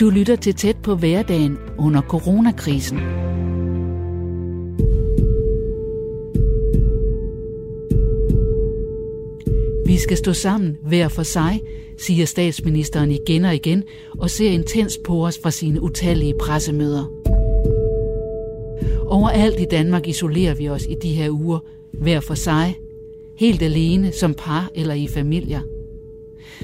Du lytter til tæt på hverdagen under coronakrisen. Vi skal stå sammen hver for sig, siger statsministeren igen og igen, og ser intens på os fra sine utallige pressemøder. Overalt i Danmark isolerer vi os i de her uger, hver for sig, helt alene som par eller i familier.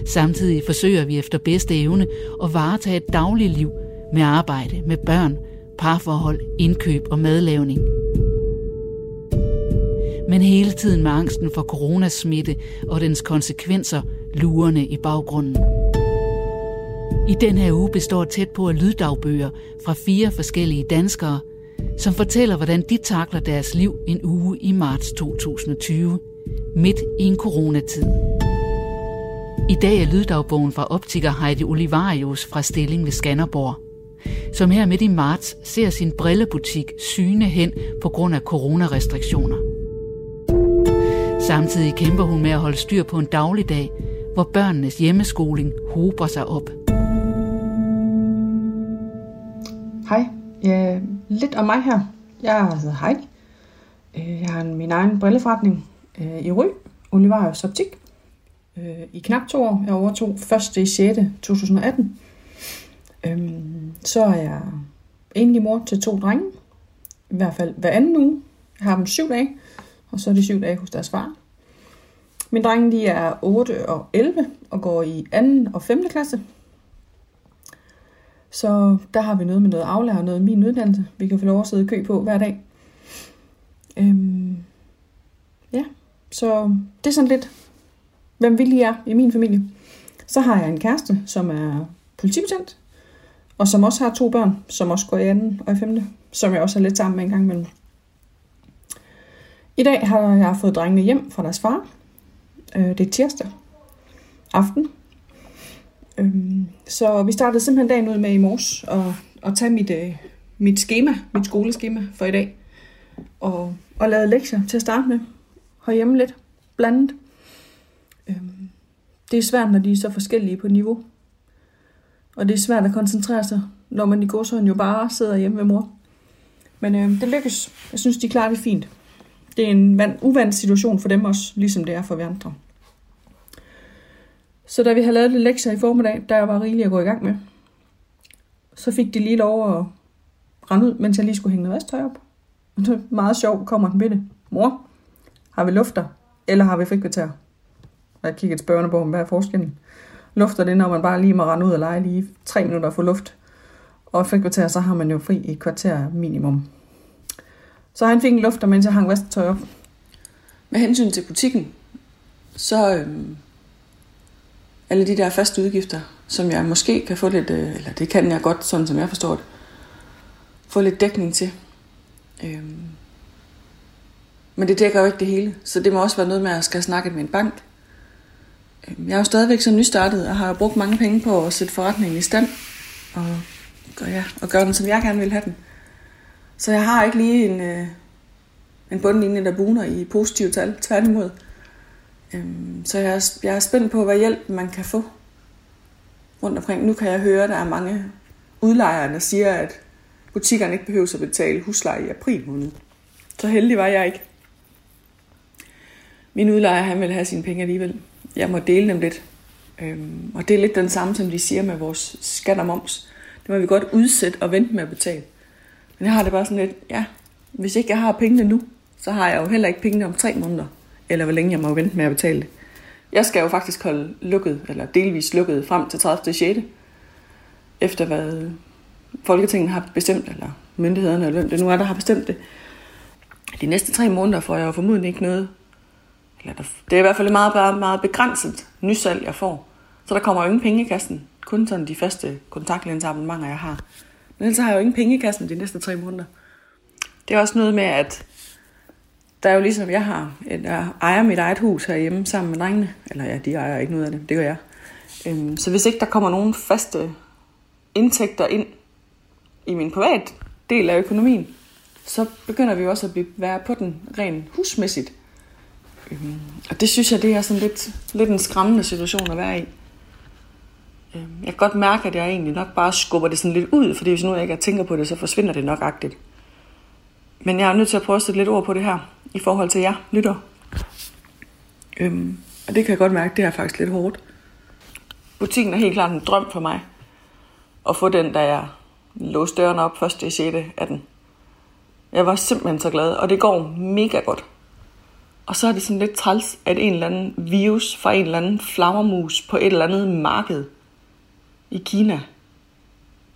Samtidig forsøger vi efter bedste evne at varetage et dagligliv med arbejde, med børn, parforhold, indkøb og madlavning. Men hele tiden med angsten for coronasmitte og dens konsekvenser lurende i baggrunden. I den her uge består tæt på af lyddagbøger fra fire forskellige danskere, som fortæller, hvordan de takler deres liv en uge i marts 2020, midt i en coronatid. I dag er lyddagbogen fra optiker Heidi Olivarius fra Stilling ved Skanderborg, som her midt i marts ser sin brillebutik syne hen på grund af coronarestriktioner. Samtidig kæmper hun med at holde styr på en dagligdag, hvor børnenes hjemmeskoling hober sig op. Hej, ja, lidt om mig her. Jeg hedder altså Heidi. Øh, jeg har min egen brilleforretning øh, i Ry, Olivarius Optik øh, i knap to år. Jeg overtog 1. i 6. 2018. Øhm, så er jeg enlig mor til to drenge. I hvert fald hver anden uge. Jeg har dem syv dage, og så er de syv dage hos deres far. Mine drenge de er 8 og 11 og går i 2. og 5. klasse. Så der har vi noget med noget aflærer, noget min uddannelse, vi kan få lov at sidde i kø på hver dag. Øhm, så det er sådan lidt hvem vi lige er i min familie. Så har jeg en kæreste, som er politibetjent, og som også har to børn, som også går i anden og i femte, som jeg også er lidt sammen med en gang imellem. I dag har jeg fået drengene hjem fra deres far. Øh, det er tirsdag aften. Øhm, så vi startede simpelthen dagen ud med i morges og, og tage mit, øh, mit schema, mit skoleskema for i dag. Og, og lave lektier til at starte med. Herhjemme lidt blandet. Øhm, det er svært, når de er så forskellige på niveau. Og det er svært at koncentrere sig, når man i går jo bare sidder hjemme med mor. Men øh, det lykkes. Jeg synes, de klarer det fint. Det er en uvandt uvant situation for dem også, ligesom det er for vi andre. Så da vi havde lavet lidt lektier i formiddag, der var rigeligt at gå i gang med, så fik de lige lov at rende ud, mens jeg lige skulle hænge noget vasktøj op. Og det er meget sjovt, kommer den med det. Mor, har vi lufter, eller har vi frikvarter? Og jeg kiggede spørgende på, hvad er forskellen? Lufter det, når man bare lige må rende ud og lege lige tre minutter for luft. Og frikvarter, så har man jo fri i et kvarter minimum. Så han fik en lufter, mens jeg hang vasketøj op. Med hensyn til butikken, så øhm, alle de der faste udgifter, som jeg måske kan få lidt, øh, eller det kan jeg godt, sådan som jeg forstår det, få lidt dækning til. Øhm, men det dækker jo ikke det hele, så det må også være noget med at jeg skal snakke med en bank, øhm, jeg er jo stadigvæk så nystartet og har brugt mange penge på at sætte forretningen i stand og, og, ja, og gøre den, som jeg gerne vil have den. Så jeg har ikke lige en, øh, en bundlinje, der buner i positive tal, tværtimod. Øhm, så jeg er, jeg er spændt på, hvad hjælp man kan få rundt omkring. Nu kan jeg høre, at der er mange udlejere, der siger, at butikkerne ikke behøver at betale husleje i april måned. Så heldig var jeg ikke. Min udlejer, han vil have sine penge alligevel jeg må dele dem lidt. Øhm, og det er lidt den samme, som de siger med vores skat og moms. Det må vi godt udsætte og vente med at betale. Men jeg har det bare sådan lidt, ja, hvis ikke jeg har pengene nu, så har jeg jo heller ikke pengene om tre måneder. Eller hvor længe jeg må vente med at betale det. Jeg skal jo faktisk holde lukket, eller delvis lukket, frem til 30. 6. Efter hvad Folketinget har bestemt, eller myndighederne, eller det nu er, der har bestemt det. De næste tre måneder får jeg jo formodentlig ikke noget eller det er i hvert fald meget, meget, meget begrænset nysalg, jeg får. Så der kommer jo ingen penge i kassen. Kun sådan de faste kontaktlinsabonnementer, jeg har. Men ellers har jeg jo ingen penge i kassen de næste tre måneder. Det er også noget med, at der er jo ligesom jeg har, jeg ejer mit eget hus herhjemme sammen med drengene. Eller ja, de ejer ikke noget af det, det gør jeg. Øhm, så hvis ikke der kommer nogen faste indtægter ind i min privat del af økonomien, så begynder vi også at være på den rent husmæssigt Øhm, og det synes jeg, det er sådan lidt, lidt en skræmmende situation at være i. Øhm, jeg kan godt mærke, at jeg egentlig nok bare skubber det sådan lidt ud, fordi hvis nu jeg ikke tænker på det, så forsvinder det nok agtigt. Men jeg er nødt til at prøve at sætte lidt ord på det her, i forhold til jer, lytter. Øhm, og det kan jeg godt mærke, det er faktisk lidt hårdt. Butikken er helt klart en drøm for mig. At få den, da jeg låste døren op først i 6. af den. Jeg var simpelthen så glad, og det går mega godt. Og så er det sådan lidt træls, at en eller anden virus fra en eller anden flagermus på et eller andet marked i Kina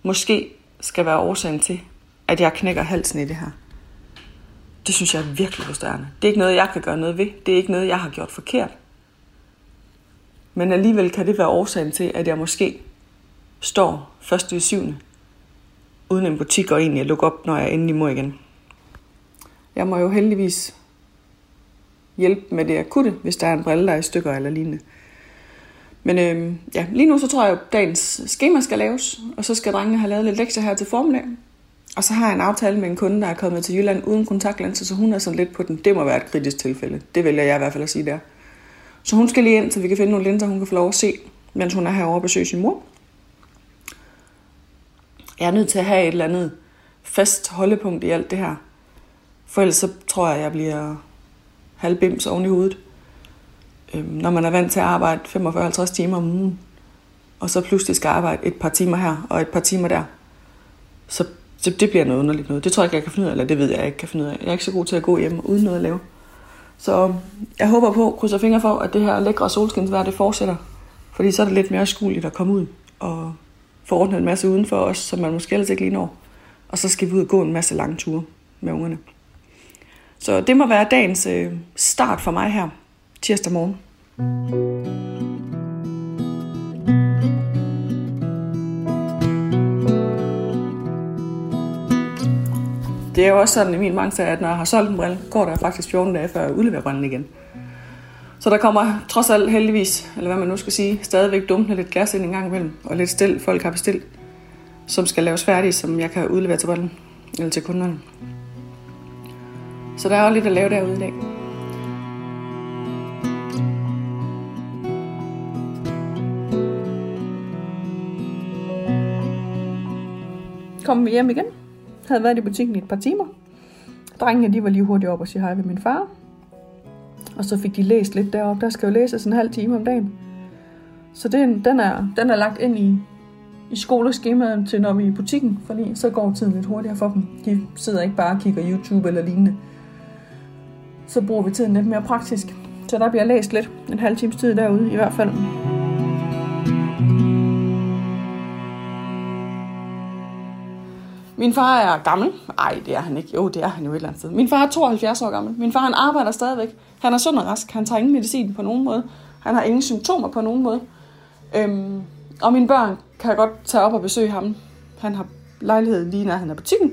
måske skal være årsagen til, at jeg knækker halsen i det her. Det synes jeg er virkelig frustrerende. Det er ikke noget, jeg kan gøre noget ved. Det er ikke noget, jeg har gjort forkert. Men alligevel kan det være årsagen til, at jeg måske står først i syvende, uden en butik og egentlig at lukke op, når jeg endelig må igen. Jeg må jo heldigvis hjælpe med det akutte, hvis der er en brille, der er i stykker eller lignende. Men øh, ja, lige nu så tror jeg, at dagens schema skal laves, og så skal drengene have lavet lidt lektier her til formiddag. Og så har jeg en aftale med en kunde, der er kommet til Jylland uden kontaktlinser, så hun er sådan lidt på den. Det må være et kritisk tilfælde. Det vælger jeg i hvert fald at sige der. Så hun skal lige ind, så vi kan finde nogle linser, hun kan få lov at se, mens hun er herovre og besøger sin mor. Jeg er nødt til at have et eller andet fast holdepunkt i alt det her. For ellers så tror jeg, at jeg bliver halvbims oven i hovedet. Øhm, når man er vant til at arbejde 45-50 timer om ugen, og så pludselig skal arbejde et par timer her og et par timer der, så det, det bliver noget underligt noget. Det tror jeg ikke, jeg kan finde ud af, eller det ved jeg, jeg ikke kan finde ud af. Jeg er ikke så god til at gå hjem uden noget at lave. Så øhm, jeg håber på, krydser fingre for, at det her lækre solskinsvejr, det fortsætter. Fordi så er det lidt mere skueligt at komme ud og få ordnet en masse udenfor os, som man måske ellers ikke lige når. Og så skal vi ud og gå en masse lange ture med ungerne. Så det må være dagens øh, start for mig her tirsdag morgen. Det er jo også sådan i min mange at når jeg har solgt en brille, går der faktisk 14 dage, før jeg udleverer brillen igen. Så der kommer trods alt heldigvis, eller hvad man nu skal sige, stadigvæk dumpende lidt gas ind en gang imellem, og lidt stil, folk har bestilt, som skal laves færdige, som jeg kan udlevere til brillen, eller til kunderne. Så der er også lidt at lave derude i dag. Kom vi hjem igen. Havde været i butikken i et par timer. Drengene de var lige hurtigt op og sige hej ved min far. Og så fik de læst lidt deroppe. Der skal jo læses en halv time om dagen. Så den, den, er, den er lagt ind i, i skoleskemaet til når vi er i butikken, fordi så går tiden lidt hurtigere for dem. De sidder ikke bare og kigger YouTube eller lignende. Så bruger vi tiden lidt mere praktisk. Så der bliver læst lidt en halv times tid derude i hvert fald. Min far er gammel. Nej, det er han ikke. Jo, det er han jo et eller andet sted. Min far er 72 år gammel. Min far han arbejder stadigvæk. Han er sund og rask. Han tager ingen medicin på nogen måde. Han har ingen symptomer på nogen måde. Øhm, og mine børn kan godt tage op og besøge ham. Han har lejlighed lige når han er butikken.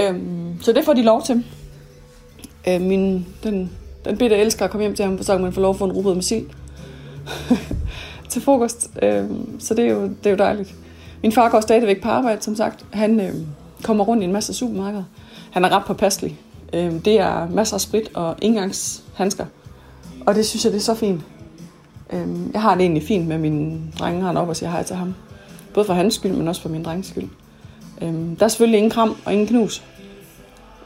Øhm, så det får de lov til øh, min, den, den bitte elsker at komme hjem til ham, så kan man få lov at få en rugbrød med sild til frokost. Øh, så det er, jo, det er jo dejligt. Min far går stadigvæk på arbejde, som sagt. Han øh, kommer rundt i en masse supermarkeder. Han er ret påpasselig. Øh, det er masser af sprit og indgangshandsker. Og det synes jeg, det er så fint. Øh, jeg har det egentlig fint med mine drenge han op og siger hej til ham. Både for hans skyld, men også for min drengs skyld. Øh, der er selvfølgelig ingen kram og ingen knus.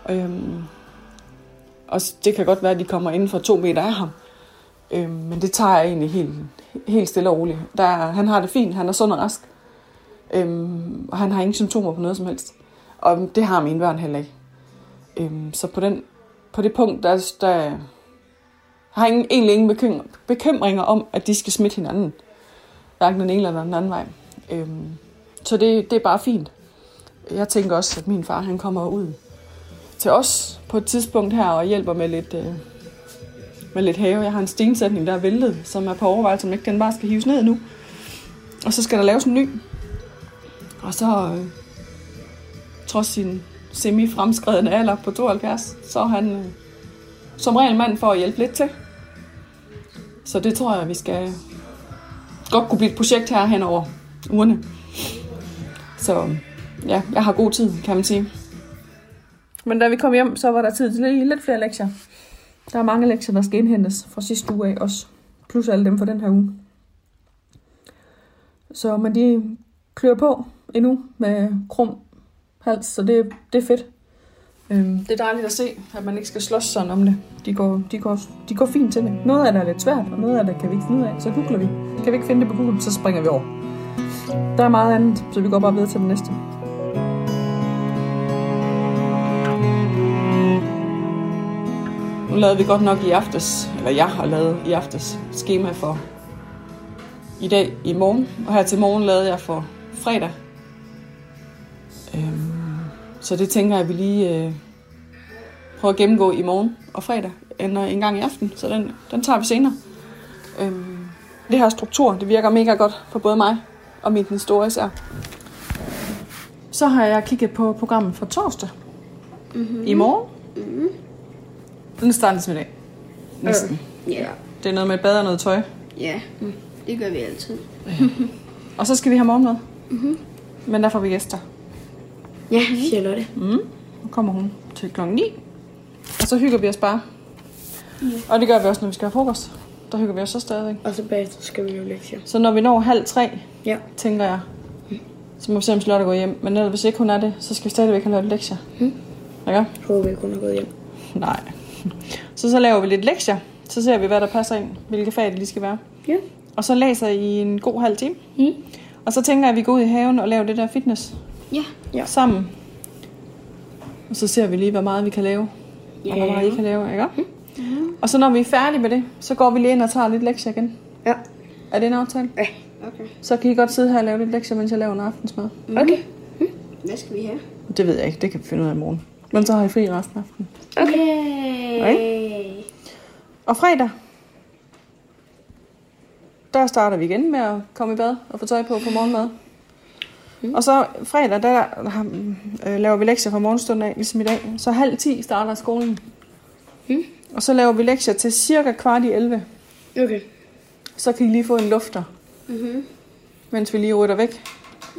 Øh, og det kan godt være, at de kommer inden for to meter af ham. Øh, men det tager jeg egentlig helt, helt stille og roligt. Der, han har det fint, han er sund og rask. Øh, og han har ingen symptomer på noget som helst. Og det har mine børn heller ikke. Øh, så på, den, på det punkt, der, der har ingen, egentlig ingen bekymringer om, at de skal smitte hinanden. Hverken den ene eller den anden vej. Øh, så det, det er bare fint. Jeg tænker også, at min far han kommer ud til os på et tidspunkt her og hjælper med lidt, øh, med lidt have. Jeg har en stensætning, der er væltet, som er på overvejelse, om ikke den bare skal hives ned nu. Og så skal der laves en ny. Og så, øh, trods sin semi-fremskredende alder på 72, så er han øh, som regel mand for at hjælpe lidt til. Så det tror jeg, vi skal godt kunne blive et projekt her hen over ugerne. Så ja, jeg har god tid, kan man sige. Men da vi kom hjem, så var der tid til lidt flere lektier. Der er mange lektier, der skal indhentes fra sidste uge af også. Plus alle dem fra den her uge. Så men de klør på endnu med krum hals, så det, det er fedt. Øhm, det er dejligt at se, at man ikke skal slås sådan om det. De går, de går, de går fint til det. Noget af det er lidt svært, og noget af det kan vi ikke finde ud af. Så googler vi. Kan vi ikke finde det på Google, så springer vi over. Der er meget andet, så vi går bare videre til det næste. Nu lavede vi godt nok i aftes, eller jeg har lavet i aftes, schema for i dag, i morgen. Og her til morgen lavede jeg for fredag. Øhm, så det tænker jeg, at vi lige øh, prøver at gennemgå i morgen og fredag, eller en gang i aften. Så den, den tager vi senere. Øhm, det her struktur, det virker mega godt for både mig og min historie især. Så har jeg kigget på programmet for torsdag. Mm-hmm. I morgen. Mm-hmm. Den starter i dag. Næsten. Ja, Det er noget med et bad og noget tøj. ja. Mm. Det gør vi altid. Og så skal vi have morgenmad. Mm-hmm. Men der får vi gæster. Ja, Charlotte. Nu kommer hun til klokken 9. Og så hygger vi os bare. Og det gør vi også, når vi skal have frokost. Der hygger vi os så stadigvæk. Og så bagefter skal vi lave lektier. Så når vi når halv tre, Ja. tænker jeg, så må vi se, om Charlotte går hjem. Men ellers, hvis ikke hun er det, så skal vi stadigvæk have lavet lektier. Mm. Ja? Håber jeg kun er gået hjem. Nej. Så så laver vi lidt lektier. Så ser vi, hvad der passer ind. Hvilke fag det lige skal være. Ja. Og så læser I en god halv time. Mm. Og så tænker jeg, at vi går ud i haven og laver det der fitness Ja. ja. sammen. Og så ser vi lige, hvor meget vi kan lave. Og hvor meget I kan lave, ikke? Mm. Og så når vi er færdige med det, så går vi lige ind og tager lidt lektier igen. Ja. Er det en aftale? Ja. Okay. Så kan I godt sidde her og lave lidt lektier, mens jeg laver en aftensmad. Okay. Mm. Hvad skal vi have? Det ved jeg ikke, det kan vi finde ud af i morgen. Men så har I fri resten af aftenen. Okay. Og fredag, der starter vi igen med at komme i bad og få tøj på på morgenmad. Mm. Og så fredag, der øh, laver vi lektier fra morgenstunden af, ligesom i dag. Så halv 10 starter skolen. Mm. Og så laver vi lektier til cirka kvart i 11. Okay. Så kan I lige få en lufter, Mhm. mens vi lige rytter væk.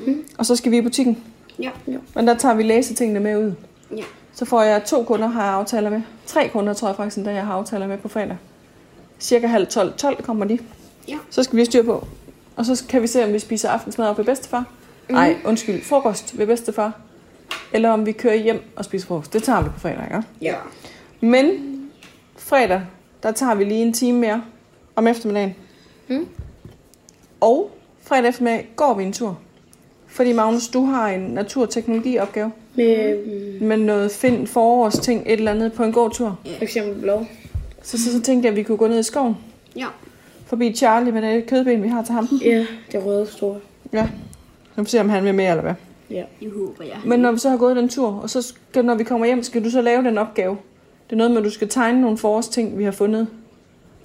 Mm. Og så skal vi i butikken. Ja. ja. Men der tager vi læsetingene med ud. Ja. Så får jeg to kunder, har jeg aftaler med. Tre kunder, tror jeg faktisk, endda jeg har aftaler med på fredag. Cirka halv 12. 12 kommer de. Ja. Så skal vi have styr på. Og så kan vi se, om vi spiser aftensmad op ved bedstefar. Nej, undskyld, frokost ved bedstefar. Eller om vi kører hjem og spiser frokost. Det tager vi på fredag, ikke? Ja. Men fredag, der tager vi lige en time mere om eftermiddagen. Mm. Og fredag eftermiddag går vi en tur. Fordi Magnus, du har en naturteknologiopgave. Med mm, med noget find forårsting, et eller andet på en god tur. for eksempel blå. Så, så, så tænkte jeg, at vi kunne gå ned i skoven. Ja. Forbi Charlie med det kødben, vi har til ham. Ja, det røde store. Ja. Så vi se, om han vil med, eller hvad. Ja. Det håber jeg. Men når vi så har gået den tur, og så skal, når vi kommer hjem, skal du så lave den opgave. Det er noget med, at du skal tegne nogle forårsting, vi har fundet.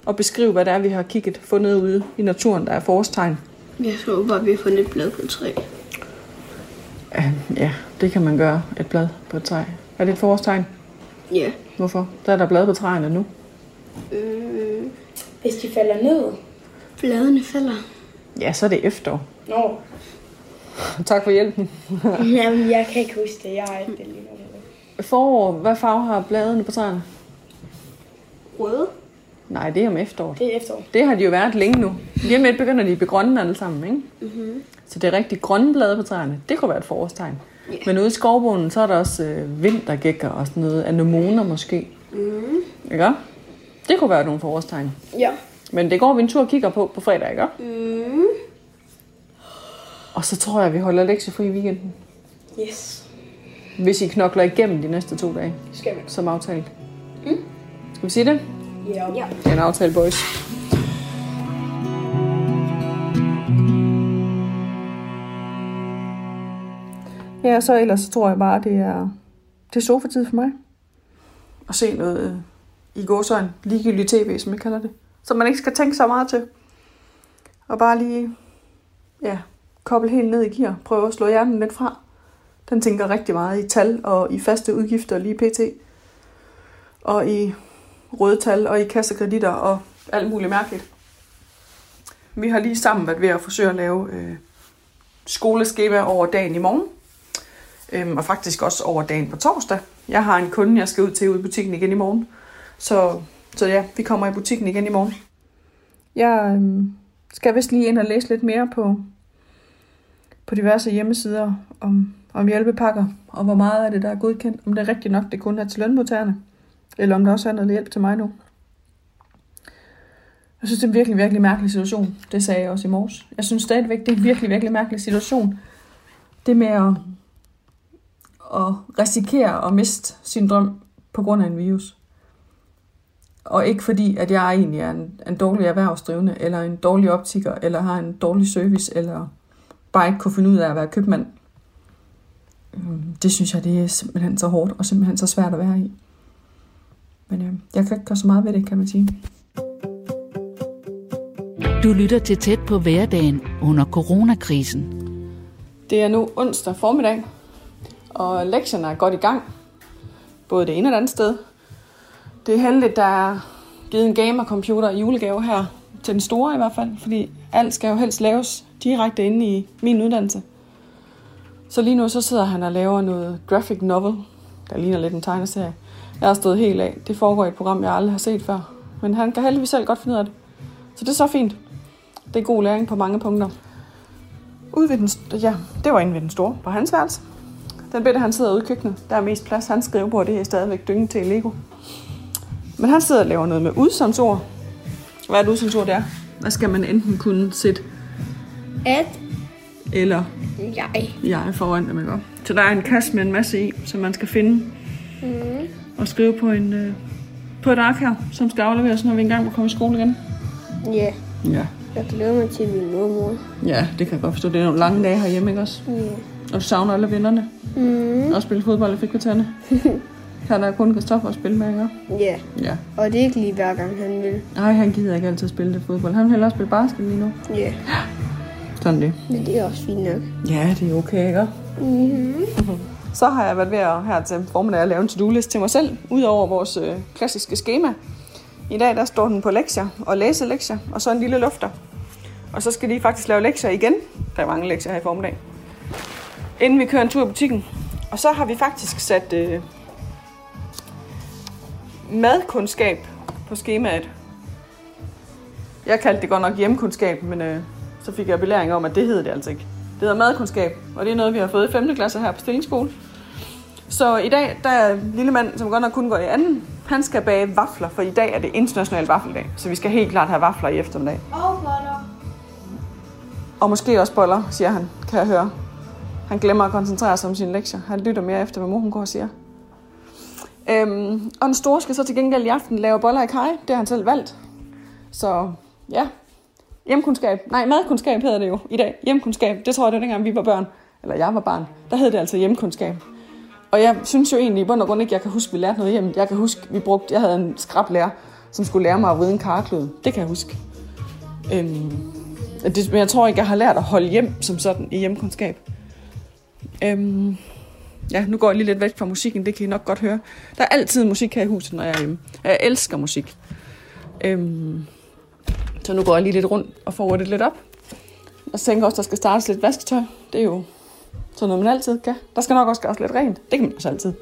Og beskrive, hvad det er, vi har kigget, fundet ude i naturen, der er forårstegn. Jeg håber, at vi har fundet et blad på et træ. Ja, ja, det kan man gøre. Et blad på et træ. Er det et forårstegn? Ja. Hvorfor? Der er der blad på træerne nu. Mm, Hvis de falder ned. bladene falder. Ja, så er det efterår. Nå, Tak for hjælpen. Jamen, jeg kan ikke huske det. Jeg har ikke det lige nu. Forår, hvad farve har bladene på træerne? Røde? Nej, det er om efteråret. Det er efterår. Det har de jo været længe nu. Lige om lidt begynder de at blive grønne alle sammen, ikke? Mm-hmm. Så det er rigtig grønne blade på træerne. Det kunne være et forårstegn. Ja. Men ude i skovbunden, så er der også øh, vintergækker og sådan noget. Anemoner måske. Mm. Ikke? Det kunne være nogle forårstegn. Ja. Men det går vi en tur og kigger på på fredag, ikke? Mm. Og så tror jeg, at vi holder lektiefri i weekenden. Yes. Hvis I knokler igennem de næste to dage, Skal vi? som aftalt. Mm. Skal vi sige det? Ja. Ja. Det er en aftale, boys. Ja, så ellers så tror jeg bare, det er, det er sofatid for mig. At se noget øh, i gåsøjne, ligegyldigt tv, som jeg kalder det. Som man ikke skal tænke så meget til. Og bare lige, ja, koble helt ned i gear. Prøve at slå hjernen lidt fra. Den tænker rigtig meget i tal og i faste udgifter lige pt. Og i røde tal og i kassekreditter og alt muligt mærkeligt. Vi har lige sammen været ved at forsøge at lave øh, skoleskema over dagen i morgen. Øhm, og faktisk også over dagen på torsdag. Jeg har en kunde, jeg skal ud til ude i butikken igen i morgen. Så Så ja, vi kommer i butikken igen i morgen. Jeg øhm, skal vist lige ind og læse lidt mere på, på diverse hjemmesider om, om hjælpepakker, og hvor meget af det, der er godkendt. Om det er rigtigt nok, det kun er til lønmodtagerne, eller om der også er noget hjælp til mig nu. Jeg synes, det er en virkelig, virkelig mærkelig situation. Det sagde jeg også i morges. Jeg synes stadigvæk, det er en virkelig, virkelig mærkelig situation. Det med at, at risikere at miste sin drøm på grund af en virus. Og ikke fordi, at jeg egentlig er en, en dårlig erhvervsdrivende, eller en dårlig optiker, eller har en dårlig service, eller bare ikke kunne finde ud af at være købmand. Øhm, Det synes jeg, det er simpelthen så hårdt, og simpelthen så svært at være i. Men øh, jeg kan ikke gøre så meget ved det, kan man sige. Du lytter til tæt på hverdagen under coronakrisen. Det er nu onsdag formiddag, og lektierne er godt i gang. Både det ene og det andet sted. Det er heldigt, der er givet en gamercomputer i julegave her, til den store i hvert fald, fordi alt skal jo helst laves direkte inde i min uddannelse. Så lige nu så sidder han og laver noget graphic novel, der ligner lidt en tegneserie. Jeg har stået helt af. Det foregår i et program, jeg aldrig har set før. Men han kan heldigvis selv godt finde ud af det. Så det er så fint. Det er god læring på mange punkter. Ud ved den, ja, det var inde ved den store, på hans værelse. Den bitte, han sidder ude i køkkenet. Der er mest plads. Hans skrivebord, det er stadigvæk dyngen til Lego. Men han sidder og laver noget med udsagnsord. Hvad er et udsagnsord, det er? Hvad skal man enten kunne sætte At eller jeg. jeg foran dem, ikke? Så der er en kasse med en masse i, som man skal finde Mm. og skrive på, en, øh, på et ark her, som skal afleveres, når vi engang må komme i skole igen. Ja, Ja. jeg glæder mig til min mormor. Ja, det kan jeg godt forstå. Det er nogle lange dage herhjemme, ikke også? Ja. Og savner alle vennerne. Mm. Og spille fodbold i frikvartererne. Kan der kun Kristoffer at spille med, ikke? Ja, Ja. og det er ikke lige hver gang, han vil. Nej, han gider ikke altid spille det fodbold. Han vil hellere spille basket lige nu. Ja, Sådan det. men det er også fint nok. Ja, det er okay, ikke? Mm-hmm. Så har jeg været ved at her til formiddag at lave en to-do-list til mig selv, udover vores øh, klassiske schema. I dag der står den på lektier og læselektier, og så en lille lufter. Og så skal de faktisk lave lektier igen. Der er mange lektier her i formiddag. Inden vi kører en tur i butikken. Og så har vi faktisk sat øh, madkundskab på skemaet. Jeg kaldte det godt nok hjemkundskab, men øh, så fik jeg belæring om, at det hed det altså ikke. Det hedder madkundskab, og det er noget, vi har fået i 5. klasse her på stillingsskole. Så i dag, der er en lille mand, som godt nok kun går i anden, han skal bage vafler, for i dag er det international vaffeldag. Så vi skal helt klart have vafler i eftermiddag. Og boller. Og måske også boller, siger han, kan jeg høre. Han glemmer at koncentrere sig om sine lektier. Han lytter mere efter, hvad mor hun går og siger. Øhm, og den store skal så til gengæld i aften lave boller i kaj. Det har han selv valgt. Så ja, hjemkundskab. Nej, madkundskab hedder det jo i dag. Hjemkundskab, det tror jeg, det var dengang vi var børn. Eller jeg var barn. Der hed det altså hjemkundskab. Og jeg synes jo egentlig i bund og grund ikke, jeg kan huske, vi lærte noget hjemme. Jeg kan huske, vi brugte, jeg havde en skrablærer, som skulle lære mig at vride en karklud. Det kan jeg huske. Øhm, det, men jeg tror ikke, jeg har lært at holde hjem som sådan i hjemkundskab. Øhm, ja, nu går jeg lige lidt væk fra musikken, det kan I nok godt høre. Der er altid musik her i huset, når jeg er hjemme. Jeg elsker musik. Øhm, så nu går jeg lige lidt rundt og får det lidt op. Og så tænker også, der skal startes lidt vasketøj. Det er jo sådan noget, man altid kan. Der skal nok også gøres lidt rent. Det kan man også altid.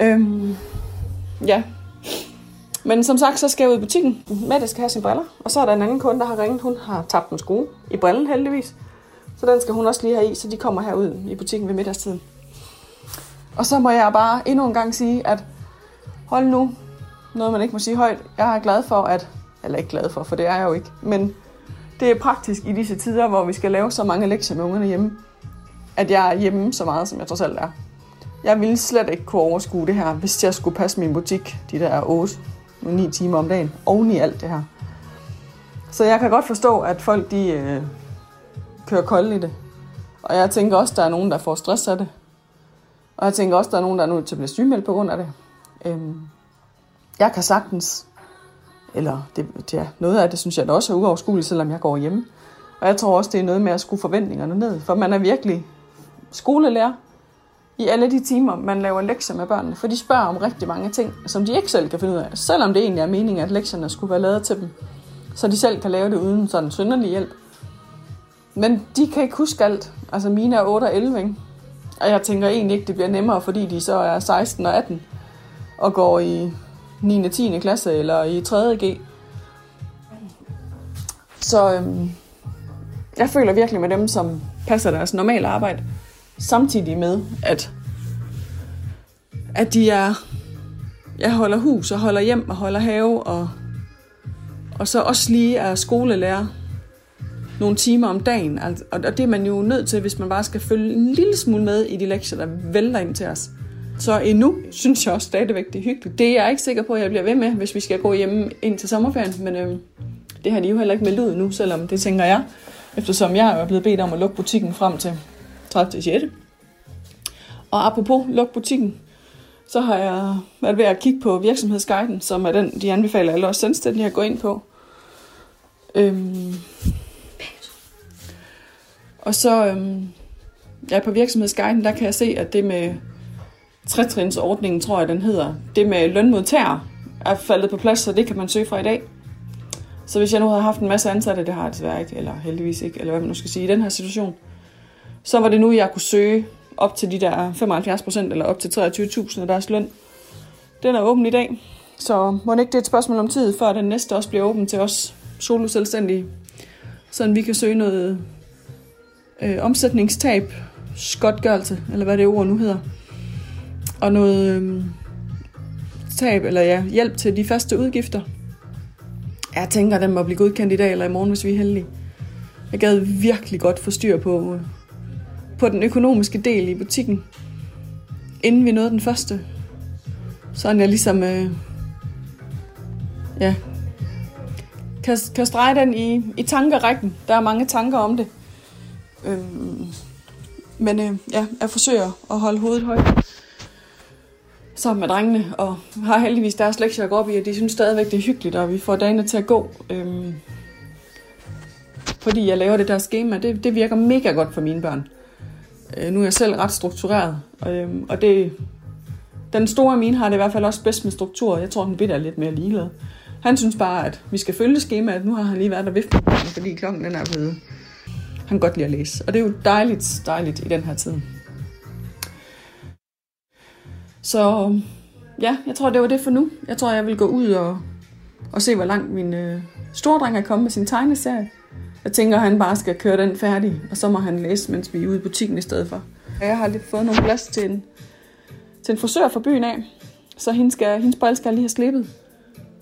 Øhm, ja. Men som sagt, så skal jeg ud i butikken. Mette skal have sine briller. Og så er der en anden kunde, der har ringet. Hun har tabt en skrue i brillen heldigvis. Så den skal hun også lige have i, så de kommer herud i butikken ved middagstiden. Og så må jeg bare endnu en gang sige, at hold nu, noget man ikke må sige højt. Jeg er glad for, at... Eller ikke glad for, for det er jeg jo ikke. Men det er praktisk i disse tider, hvor vi skal lave så mange lektier med ungerne hjemme, at jeg er hjemme så meget, som jeg trods alt er. Jeg ville slet ikke kunne overskue det her, hvis jeg skulle passe min butik de der 8 9 timer om dagen, oven i alt det her. Så jeg kan godt forstå, at folk de øh, kører kold i det. Og jeg tænker også, der er nogen, der får stress af det. Og jeg tænker også, der er nogen, der er nødt til at blive sygemeldt på grund af det. Øhm, jeg kan sagtens, eller det, ja, noget af det synes jeg da også er uoverskueligt, selvom jeg går hjemme. Og jeg tror også, det er noget med at skrue forventningerne ned, for man er virkelig skolelærer i alle de timer, man laver lektier med børnene. For de spørger om rigtig mange ting, som de ikke selv kan finde ud af. Selvom det egentlig er meningen, at lektierne skulle være lavet til dem. Så de selv kan lave det uden sådan synderlig hjælp. Men de kan ikke huske alt. Altså mine er 8 og 11, ikke? Og jeg tænker egentlig ikke, det bliver nemmere, fordi de så er 16 og 18 og går i 9. og 10. klasse eller i 3. G. Så øhm, jeg føler virkelig med dem, som passer deres normale arbejde, samtidig med, at, at de er, jeg holder hus og holder hjem og holder have, og, og så også lige er skolelærer nogle timer om dagen. Altså, og det er man jo nødt til, hvis man bare skal følge en lille smule med i de lektier, der vælter ind til os. Så endnu synes jeg også stadigvæk, det er hyggeligt. Det er jeg ikke sikker på, at jeg bliver ved med, hvis vi skal gå hjem ind til sommerferien. Men øh, det har de jo heller ikke meldt ud nu, selvom det tænker jeg. Eftersom jeg er blevet bedt om at lukke butikken frem til 30. 6. Og apropos lukke butikken, så har jeg været ved at kigge på virksomhedsguiden, som er den, de anbefaler alle os selvstændige at gå ind på. Øhm, og så øhm, ja, på virksomhedsguiden, der kan jeg se, at det med trætrinsordningen, tror jeg, den hedder, det med lønmodtager er faldet på plads, så det kan man søge fra i dag. Så hvis jeg nu havde haft en masse ansatte, det har jeg desværre ikke, eller heldigvis ikke, eller hvad man nu skal sige, i den her situation, så var det nu, jeg kunne søge op til de der 75 procent, eller op til 23.000 af deres løn. Den er åben i dag, så må det ikke det er et spørgsmål om tid, før den næste også bliver åben til os solo selvstændige, så vi kan søge noget øh, omsætningstab, skotgørelse, eller hvad det ord nu hedder, og noget øh, tab, eller ja, hjælp til de faste udgifter. Jeg tænker, at den må blive godkendt i dag eller i morgen, hvis vi er heldige. Jeg gad virkelig godt få styr på, på den økonomiske del i butikken, inden vi nåede den første. Sådan jeg ligesom, øh, ja, kan, kan strege den i, i tankerækken. Der er mange tanker om det. Øhm, men øh, ja, jeg forsøger at holde hovedet højt sammen med drengene, og har heldigvis deres lektier at gå op i, og de synes stadigvæk, det er hyggeligt, og vi får dagene til at gå. Øhm, fordi jeg laver det der schema, det, det virker mega godt for mine børn. Øh, nu er jeg selv ret struktureret, øhm, og det, den store mine har det i hvert fald også bedst med struktur. Jeg tror, den bitte er lidt mere ligeglad. Han synes bare, at vi skal følge skemaet. Nu har han lige været der viftet, fordi klokken den er blevet. Han kan godt lide at læse. Og det er jo dejligt, dejligt i den her tid. Så ja, jeg tror, det var det for nu. Jeg tror, jeg vil gå ud og, og se, hvor langt min øh, store dreng er kommet med sin tegneserie. Jeg tænker, at han bare skal køre den færdig, og så må han læse, mens vi er ude i butikken i stedet for. Jeg har lige fået nogle plads til en, til en frisør fra byen af, så hendes, skal, hendes brille skal lige have slippet.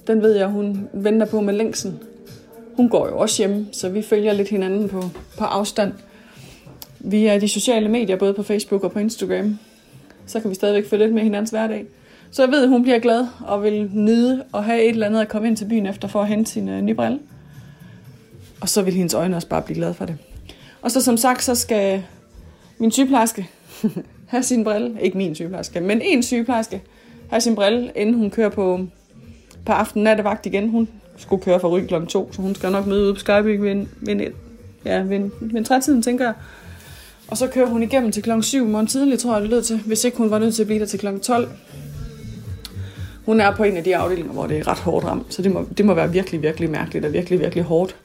Den ved jeg, hun venter på med længsen. Hun går jo også hjemme, så vi følger lidt hinanden på, på afstand. Via de sociale medier, både på Facebook og på Instagram. Så kan vi stadigvæk følge lidt med hinandens hverdag. Så jeg ved, at hun bliver glad og vil nyde at have et eller andet at komme ind til byen efter for at hente sin øh, nye brille. Og så vil hendes øjne også bare blive glade for det. Og så som sagt, så skal min sygeplejerske have sin brille. Ikke min sygeplejerske, men en sygeplejerske have sin brille, inden hun kører på, på aften nattevagt igen. Hun skulle køre fra Ry kl. 2, så hun skal nok møde ude på Skyby ved, ved, ja, ved, ved trætiden, tænker jeg. Og så kører hun igennem til klokken 7 morgen tidlig, tror jeg, det lød til, hvis ikke hun var nødt til at blive der til klokken 12. Hun er på en af de afdelinger, hvor det er ret hårdt ramt, så det må, det må være virkelig, virkelig mærkeligt og virkelig, virkelig hårdt.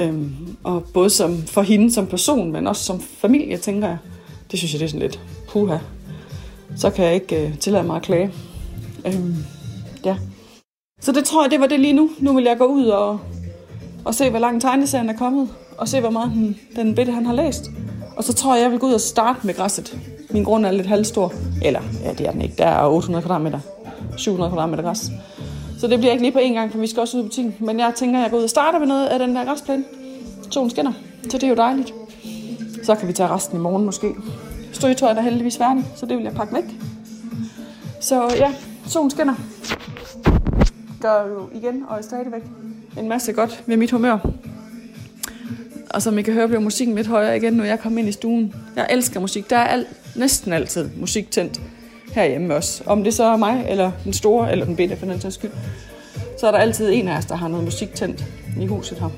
Øhm, og både som, for hende som person, men også som familie, tænker jeg. Det synes jeg, det er sådan lidt puha. Så kan jeg ikke øh, tillade mig at klage. Øhm, ja. Så det tror jeg, det var det lige nu. Nu vil jeg gå ud og, og se, hvor langt tegneserien er kommet. Og se, hvor meget den, den bitte, han har læst. Og så tror jeg, jeg vil gå ud og starte med græsset. Min grund er lidt halvstor. Eller, ja, det er den ikke. Der er 800 kvadratmeter. 700 kvadratmeter græs. Så det bliver ikke lige på én gang, for vi skal også ud i butikken. Men jeg tænker, jeg går ud og starter med noget af den der græsplæne. Solen skinner, så det er jo dejligt. Så kan vi tage resten i morgen måske. Strygetøjet er heldigvis færdigt, så det vil jeg pakke væk. Så ja, solen skinner. Gør jo igen og stadigvæk en masse godt ved mit humør. Og som I kan høre, bliver musikken lidt højere igen, når jeg kommer ind i stuen. Jeg elsker musik. Der er alt, næsten altid musik tændt herhjemme også. Om det så er mig, eller den store, eller den bitte for den sags skyld. Så er der altid en af os, der har noget musik tændt i huset her.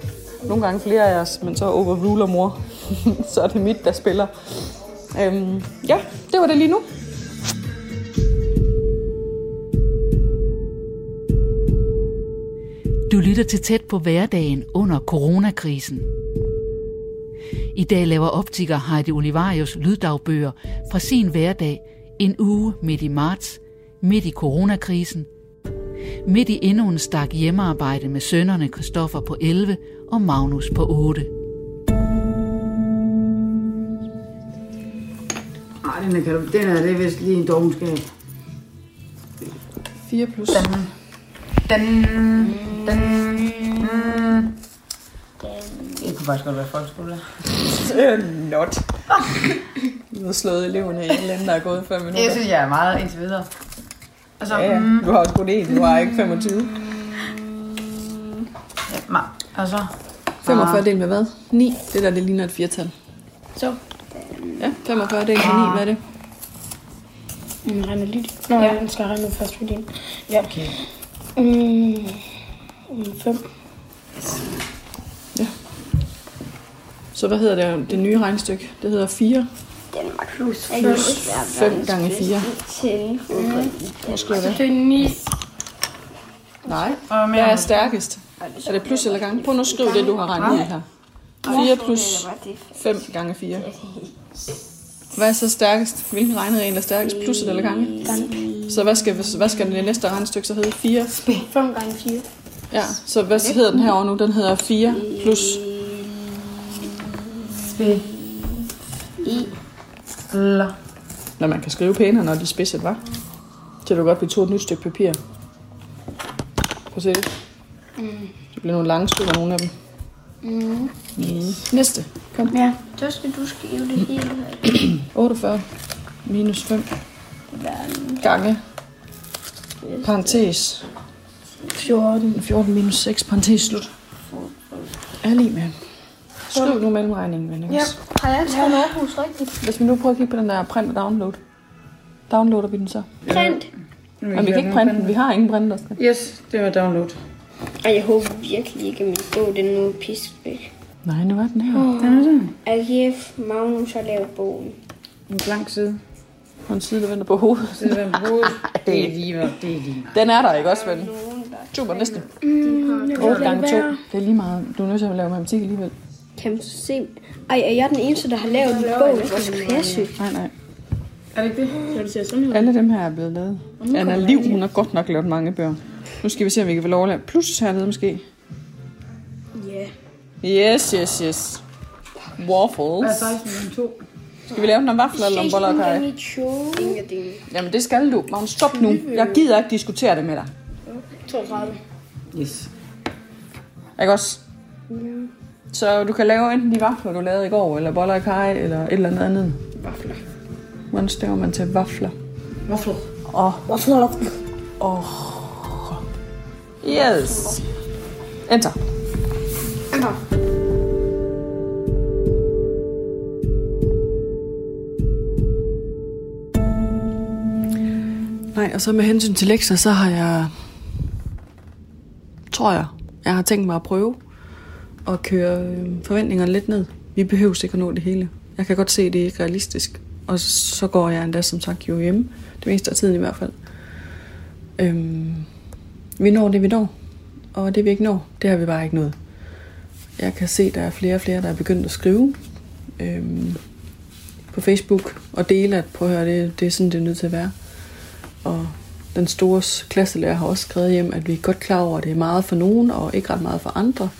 Nogle gange flere af os, men så overruler mor. så er det mit, der spiller. Øhm, ja, det var det lige nu. Du lytter til tæt på hverdagen under coronakrisen. I dag laver optiker Heidi Olivarius lyddagbøger fra sin hverdag en uge midt i marts, midt i coronakrisen. midt i endnu en stak hjemmearbejde med sønnerne Christoffer på 11 og Magnus på 8. Ej, den er, kan du, den er, det er vist lige en dogenskab. 4 plus. Den, den, mm. Det kunne faktisk godt være folkeskole. Øh, not. Du har slået eleverne i en der er gået 5 minutter. Det synes jeg er meget indtil videre. Altså, Ja, ja. mm, Du har også kun én, du har ikke 25. ja, ma- altså, 45 delt med hvad? 9. Det der, det ligner et firtal. Så. Ja, 45 delt med 9, hvad er det? Mm, regner lidt. Nå, ja. den skal regne ud først for din. Ja. okay. Mm, mm, fem. Så hvad hedder det, det nye regnestykke? Det hedder 4 Danmark plus plus 5 gange 4. til skriver jeg det? Det er ni. Nej. Og Hvad er stærkest? Er det plus eller gange? Prøv nu at skrive det, du har regnet ud her. 4 plus 5 gange 4. Hvad er så stærkest? Hvilken regneregel er stærkest? Plus eller gange? Så hvad skal, hvad skal det næste regnestykke så hedde? 4? 5 gange 4. Ja, så hvad hedder den herovre nu? Den hedder 4 plus... Eller, Når man kan skrive pænere, når de er spidset, var. Så er det godt, vi tog et nyt stykke papir. Prøv at se det. Det bliver nogle lange stykker, nogle af dem. Mm. Næste. Kom. Ja. Så skal du skrive det hele her. 48 minus 5 gange parentes 14. 14 minus 6 parentes slut. Er lige med. Skriv nu mellemregningen, ven. Ja. Har jeg taget Aarhus rigtigt? Hvis vi nu prøver at kigge på den der print og download. Downloader vi den så? Print. Men vi kan ikke printe den. Vi har ingen printer. Yes, det var download. Og jeg håber virkelig ikke, at min bog den nu er pisket væk. Nej, nu er den her. Den er den. AGF Magnus har lavet bogen. En blank side. På en side, der venter på hovedet. Så det er på hovedet. Det er lige, hvad- det er lige. meget. Den er der ikke også, ven? Super, næste. 8 gange 2. Det er lige meget. Du er nødt til at lave matematik alligevel. Kan du se? Ej, er jeg den eneste, der har lavet en bog i vores klasse? Nej, nej. Er det ikke det? Så det ser sådan ud. Alle dem her er blevet lavet. Anna Liv, hun har godt nok lavet mange bøger. Nu skal vi se, om vi kan få lov at lave plus hernede måske. Ja. Yes, yes, yes. Hvad Waffles. er 16 gange 2? Skal vi lave den om vafler eller om boller og kaj? Jamen det skal du. Magnus, stop nu. Jeg gider ikke diskutere det med dig. 32. Yes. Ikke også? Så du kan lave enten de vafler, du lavede i går, eller boller og kaj, eller et eller andet andet. Vafler. Hvordan staver man til vafler? Waffle. Åh, Vafler. oh. Yes. Enter. Nej, og så med hensyn til lektier, så har jeg, tror jeg, jeg har tænkt mig at prøve at køre øh, forventningerne lidt ned. Vi behøver sikkert nå det hele. Jeg kan godt se, at det er ikke realistisk. Og så går jeg endda, som sagt, jo hjemme. Det meste af tiden i hvert fald. Øhm, vi når det, vi når. Og det vi ikke når, det har vi bare ikke nået. Jeg kan se, at der er flere og flere, der er begyndt at skrive øhm, på Facebook og dele, at prøv at høre, det, det er sådan, det er nødt til at være. Og den store klasselærer har også skrevet hjem, at vi er godt klar over, at det er meget for nogen, og ikke ret meget for andre.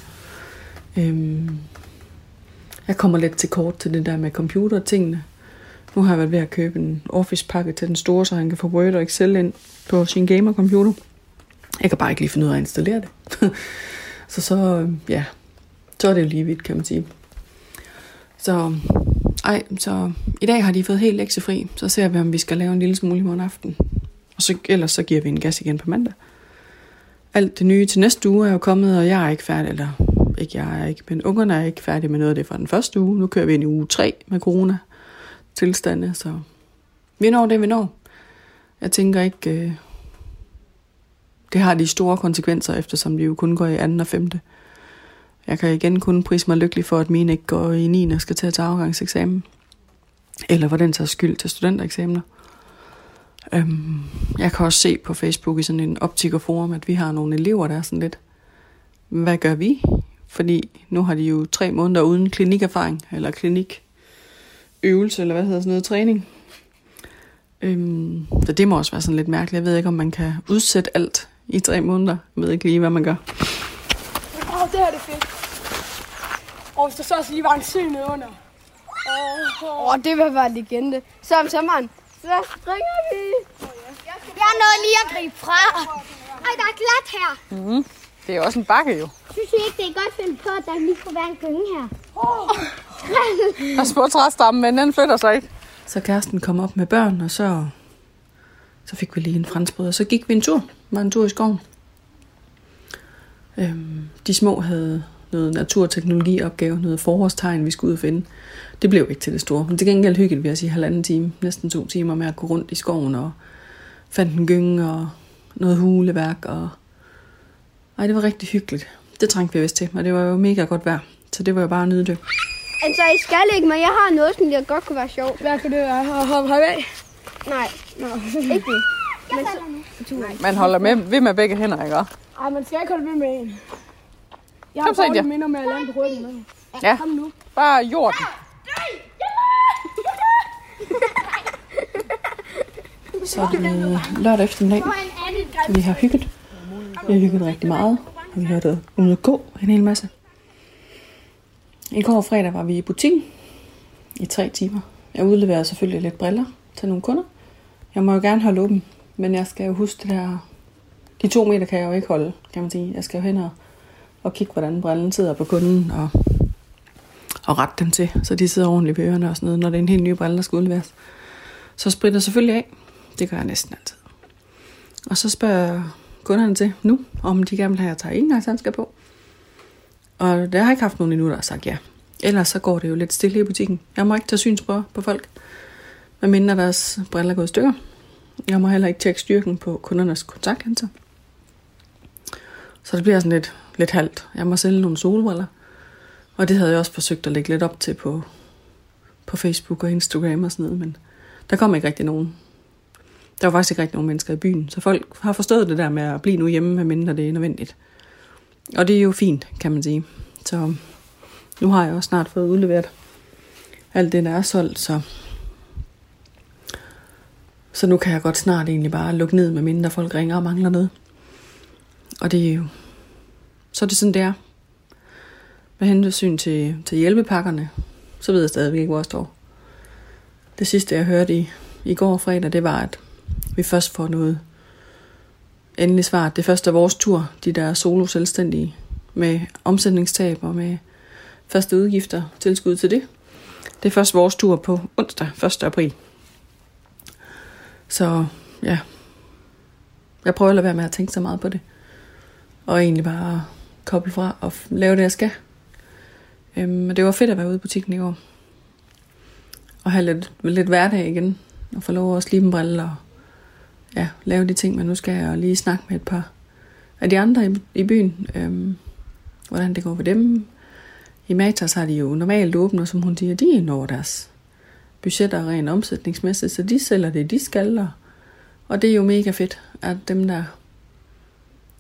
Øhm, jeg kommer lidt til kort til det der med computertingene. Nu har jeg været ved at købe en Office-pakke til den store, så han kan få Word og Excel ind på sin gamer-computer. Jeg kan bare ikke lige finde ud af at installere det. så så, ja, så er det jo lige vidt, kan man sige. Så, ej, så i dag har de fået helt lektiefri. Så ser vi, om vi skal lave en lille smule i morgen aften. Og så, ellers så giver vi en gas igen på mandag. Alt det nye til næste uge er jo kommet, og jeg er ikke færdig, eller ikke jeg er ikke, men ungerne er ikke færdige med noget af det fra den første uge. Nu kører vi ind i uge 3 med corona tilstande, så vi når det, vi når. Jeg tænker ikke, øh, det har de store konsekvenser, eftersom de jo kun går i anden og femte. Jeg kan igen kun prise mig lykkelig for, at mine ikke går i 9. og skal til at tage afgangseksamen. Eller for den tager skyld til studentereksamener. Øhm, jeg kan også se på Facebook i sådan en optikerforum, at vi har nogle elever, der er sådan lidt, hvad gør vi? Fordi nu har de jo tre måneder uden klinikerfaring, eller klinikøvelse, eller hvad hedder sådan noget, træning. Øhm, så det må også være sådan lidt mærkeligt. Jeg ved ikke, om man kan udsætte alt i tre måneder. Jeg ved ikke lige, hvad man gør. Åh, oh, det her er det fedt. Og hvis der så også lige var en sø nede under. Åh, oh, det vil være en legende. Så om sommeren, så springer vi. Jeg nåede lige at gribe fra. Ej, der er glat her. Det er også en bakke jo. Synes I ikke, det er godt finde på, at der lige kunne være en gynge her? Der er små træstammen, men den flytter sig ikke. Så kæresten kom op med børn, og så, så fik vi lige en franskbrød, og så gik vi en tur. Var en tur i skoven. Øhm, de små havde noget naturteknologiopgave, noget forårstegn, vi skulle ud og finde. Det blev ikke til det store, men til gengæld hyggeligt, vil jeg sige, halvanden time, næsten to timer med at gå rundt i skoven og fandt en gynge og noget huleværk. Og... Ej, det var rigtig hyggeligt. Det trængte vi vist til, og det var jo mega godt vejr, så det var jo bare at nyde det. Altså, I skal ikke, men jeg har noget, som der godt kunne være sjovt. Hvad kan det være? At hoppe heraf? Nej, Nå. ikke det. Men så, Man holder med, ved med begge hænder, ikke? Ej, man skal ikke holde ved med en. Jeg Kom har dårlige India. minder med at lande på ryggen med. Ja, Kom nu. bare jorden. Så er det lørdag eftermiddag. Vi har hygget. Vi har hygget rigtig meget. Vi har været ude at gå en hel masse. I går fredag var vi i butikken i tre timer. Jeg udleverede selvfølgelig lidt briller til nogle kunder. Jeg må jo gerne holde åben, men jeg skal jo huske det der... De to meter kan jeg jo ikke holde, kan man sige. Jeg skal jo hen og, og kigge, hvordan brillen sidder på kunden, og, og rette dem til, så de sidder ordentligt på ørerne og sådan noget, når det er en helt ny brille, der skal udleveres. Så spritter jeg selvfølgelig af. Det gør jeg næsten altid. Og så spørger jeg kunderne til nu, om de gerne vil have, at jeg tager engangshandsker på. Og der har jeg ikke haft nogen endnu, der har sagt ja. Ellers så går det jo lidt stille i butikken. Jeg må ikke tage synsprøver på folk, medmindre deres briller er gået i stykker. Jeg må heller ikke tjekke styrken på kundernes kontaktlinser. Så det bliver sådan lidt, lidt halvt. Jeg må sælge nogle solbriller. Og det havde jeg også forsøgt at lægge lidt op til på, på Facebook og Instagram og sådan noget, men der kom ikke rigtig nogen. Der var faktisk ikke rigtig nogen mennesker i byen, så folk har forstået det der med at blive nu hjemme, med mindre det er nødvendigt. Og det er jo fint, kan man sige. Så nu har jeg også snart fået udleveret alt det, der er solgt, så så nu kan jeg godt snart egentlig bare lukke ned, med mindre folk ringer og mangler noget. Og det er jo... Så er det sådan, det er. Med hensyn til, til hjælpepakkerne, så ved jeg stadigvæk ikke, hvor jeg står. Det sidste, jeg hørte i, i går fredag, det var, at vi først får noget endelig svar. Det første er vores tur, de der solo selvstændige, med omsætningstab og med faste udgifter, tilskud til det. Det er først vores tur på onsdag, 1. april. Så ja, jeg prøver at lade være med at tænke så meget på det. Og egentlig bare koble fra og lave det, jeg skal. Øhm, men det var fedt at være ude i butikken i går. Og have lidt, lidt hverdag igen. Og få lov at slibe en brille og ja, lave de ting, man nu skal. Og lige snakke med et par af de andre i, i byen. Øhm, hvordan det går for dem. I Matas har de jo normalt åbent, og som hun siger, de når deres budgetter rent omsætningsmæssigt, så de sælger det, de skal. Og, og det er jo mega fedt, at dem, der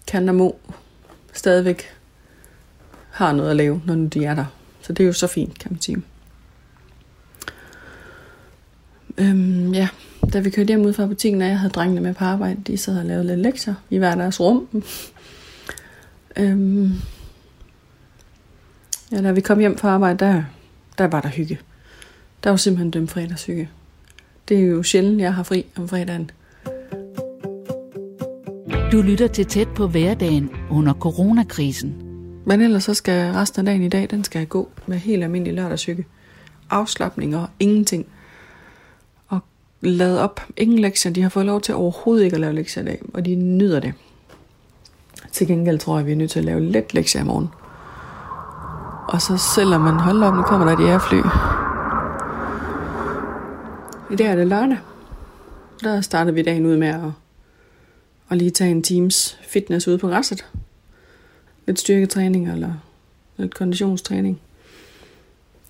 kan og må, stadigvæk har noget at lave, når nu de er der. Så det er jo så fint, kan man sige. Øhm, ja, da vi kørte hjem ud fra butikken, og jeg havde drengene med på arbejde, de sad og lavede lidt lektier i hver deres rum. øhm, ja, da vi kom hjem fra arbejde, der, der var der hygge. Der var simpelthen dem fredagshygge. Det er jo sjældent, jeg har fri om fredagen. Du lytter til tæt på hverdagen under coronakrisen. Men ellers så skal resten af dagen i dag, den skal gå med helt almindelig lørdagshygge. Og ingenting. Og lade op. Ingen lektier. De har fået lov til overhovedet ikke at lave lektier i dag, og de nyder det. Til gengæld tror jeg, vi er nødt til at lave lidt lektier i morgen. Og så selvom man holder op, nu kommer der et jægerfly. I dag er det lørdag. Der starter vi dagen ud med at, at lige tage en times fitness ude på græsset lidt styrketræning eller lidt konditionstræning.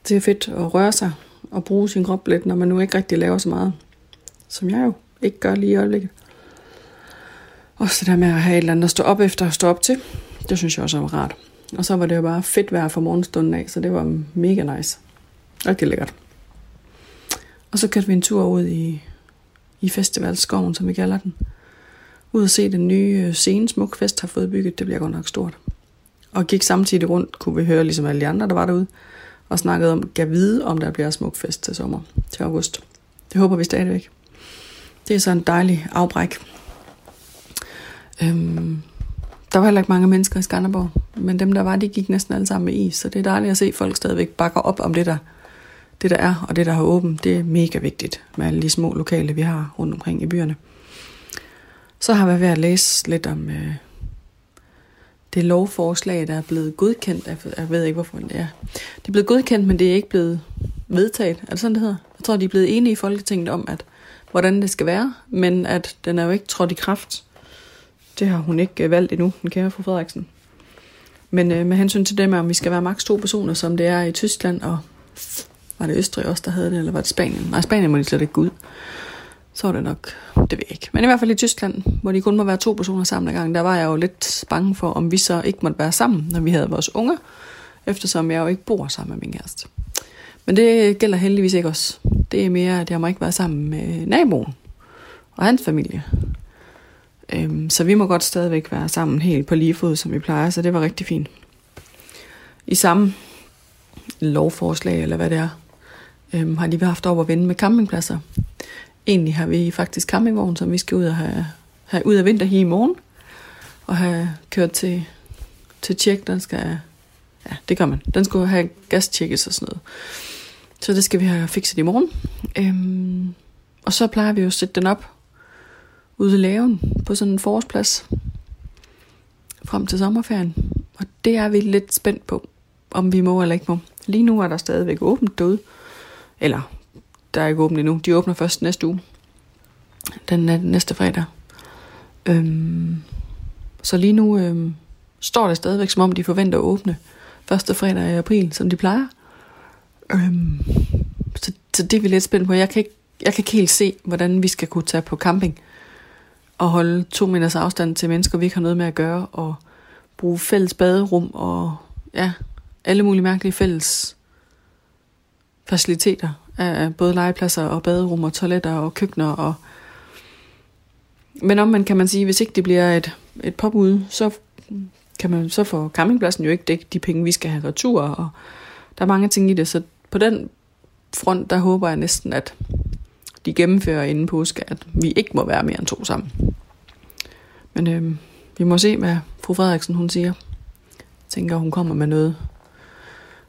Det er fedt at røre sig og bruge sin krop lidt, når man nu ikke rigtig laver så meget, som jeg jo ikke gør lige i øjeblikket. Og så der med at have et eller andet at stå op efter og stå op til, det synes jeg også var rart. Og så var det jo bare fedt vejr fra morgenstunden af, så det var mega nice. Rigtig lækkert. Og så kørte vi en tur ud i, i festivalskoven, som vi kalder den. ud og se den nye øh, scene, Smukfest har fået bygget. Det bliver godt nok stort. Og gik samtidig rundt, kunne vi høre ligesom alle de andre, der var derude, og snakkede om, gav vide, om der bliver Smukfest til sommer, til august. Det håber vi stadigvæk. Det er så en dejlig afbræk. Øhm, der var heller ikke mange mennesker i Skanderborg, men dem der var, de gik næsten alle sammen med is, så det er dejligt at se, at folk stadigvæk bakker op om det der, det der er, og det der har åbent. Det er mega vigtigt med alle de små lokale, vi har rundt omkring i byerne. Så har jeg været ved at læse lidt om øh, det lovforslag, der er blevet godkendt. Jeg, jeg ved ikke, hvorfor det er. Det er blevet godkendt, men det er ikke blevet vedtaget. Er det sådan, det hedder? Jeg tror, de er blevet enige i Folketinget om, at hvordan det skal være, men at den er jo ikke trådt i kraft. Det har hun ikke øh, valgt endnu, den kære fru Frederiksen. Men øh, med hensyn til det med, om vi skal være maks to personer, som det er i Tyskland, og var det Østrig også, der havde det, eller var det Spanien? Nej, Spanien må de slet ikke gå ud. Så var det nok, det ved jeg ikke. Men i hvert fald i Tyskland, hvor de kun må være to personer sammen ad gangen, der var jeg jo lidt bange for, om vi så ikke måtte være sammen, når vi havde vores unger, eftersom jeg jo ikke bor sammen med min kæreste. Men det gælder heldigvis ikke os. Det er mere, at jeg må ikke være sammen med naboen og hans familie. Øhm, så vi må godt stadigvæk være sammen helt på lige fod, som vi plejer, så det var rigtig fint. I samme lovforslag, eller hvad det er, øhm, har lige haft over at vende med campingpladser. Egentlig har vi faktisk campingvogn, som vi skal ud og have, have ud af vinter her i morgen, og have kørt til, til tjek, den skal, ja, det gør man, den skulle have gastjekket og sådan noget. Så det skal vi have fikset i morgen. Øhm, og så plejer vi jo at sætte den op ude i laven på sådan en forårsplads frem til sommerferien. Og det er vi lidt spændt på, om vi må eller ikke må. Lige nu er der stadigvæk åbent derude. Eller, der er ikke åbent endnu. De åbner først næste uge. Den øh, næste fredag. Øhm, så lige nu øhm, står det stadigvæk, som om de forventer at åbne første fredag i april, som de plejer. Øhm, så, så det er vi lidt spændt på. Jeg kan, ikke, jeg kan ikke helt se, hvordan vi skal kunne tage på camping og holde to meters afstand til mennesker, vi ikke har noget med at gøre, og bruge fælles baderum, og ja, alle mulige mærkelige fælles faciliteter af både legepladser og baderum og toiletter og køkkener. Og Men om man kan man sige, hvis ikke det bliver et, et påbud, så kan man så får campingpladsen jo ikke dække de penge, vi skal have retur, og der er mange ting i det, så på den front, der håber jeg næsten, at de gennemfører inden påske, at vi ikke må være mere end to sammen. Men øh, vi må se, hvad fru Frederiksen hun siger. Jeg tænker, hun kommer med noget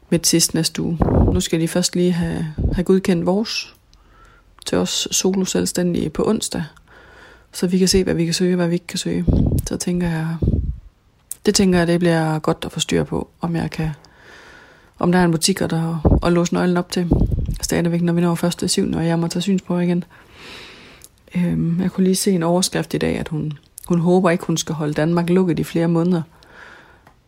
med test næste uge. Nu skal de først lige have, have godkendt vores til os solo selvstændige på onsdag, så vi kan se, hvad vi kan søge, hvad vi ikke kan søge. Så tænker jeg, det tænker jeg, det bliver godt at få styr på, om jeg kan, om der er en butik, der at låse nøglen op til stadigvæk, når vi når første syv, når jeg må tage syns på igen. Øhm, jeg kunne lige se en overskrift i dag, at hun, hun håber ikke, hun skal holde Danmark lukket i flere måneder.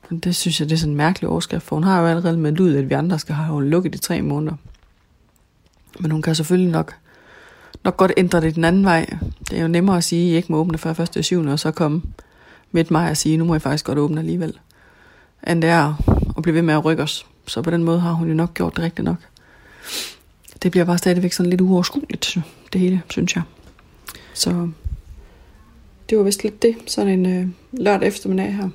Men det synes jeg, det er sådan en mærkelig overskrift, for hun har jo allerede med ud, at vi andre skal have lukket i tre måneder. Men hun kan selvfølgelig nok, nok godt ændre det den anden vej. Det er jo nemmere at sige, at I ikke må åbne før første syv, og så komme midt maj og sige, nu må jeg faktisk godt åbne alligevel. End det er at blive ved med at rykke os. Så på den måde har hun jo nok gjort det rigtigt nok det bliver bare stadigvæk sådan lidt uoverskueligt, det hele, synes jeg. Så det var vist lidt det. Sådan en øh, lørdag eftermiddag her.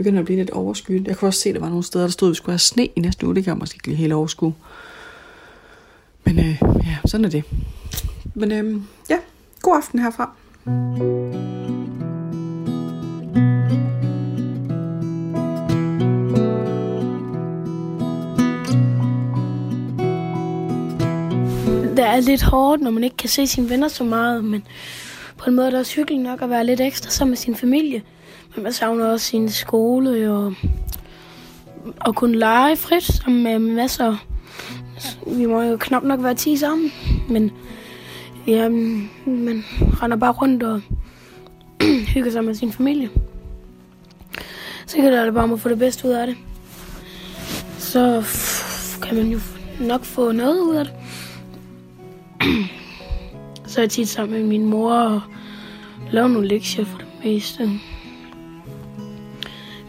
Begynder at blive lidt overskyet. Jeg kunne også se, at der var nogle steder, der stod, at vi skulle have sne i næste uge. Det kan jeg måske ikke lige helt overskue. Men øh, ja, sådan er det. Men øh, ja, god aften herfra. det er lidt hårdt, når man ikke kan se sine venner så meget, men på en måde er det også hyggeligt nok at være lidt ekstra sammen med sin familie. Men man savner også sin skole og, og kunne lege frit sammen med masser. Vi må jo knap nok være 10 sammen, men ja, man render bare rundt og hygger sig med sin familie. Så kan det bare må få det bedste ud af det. Så kan man jo nok få noget ud af det så er jeg tit sammen med min mor og laver nogle lektier for det meste.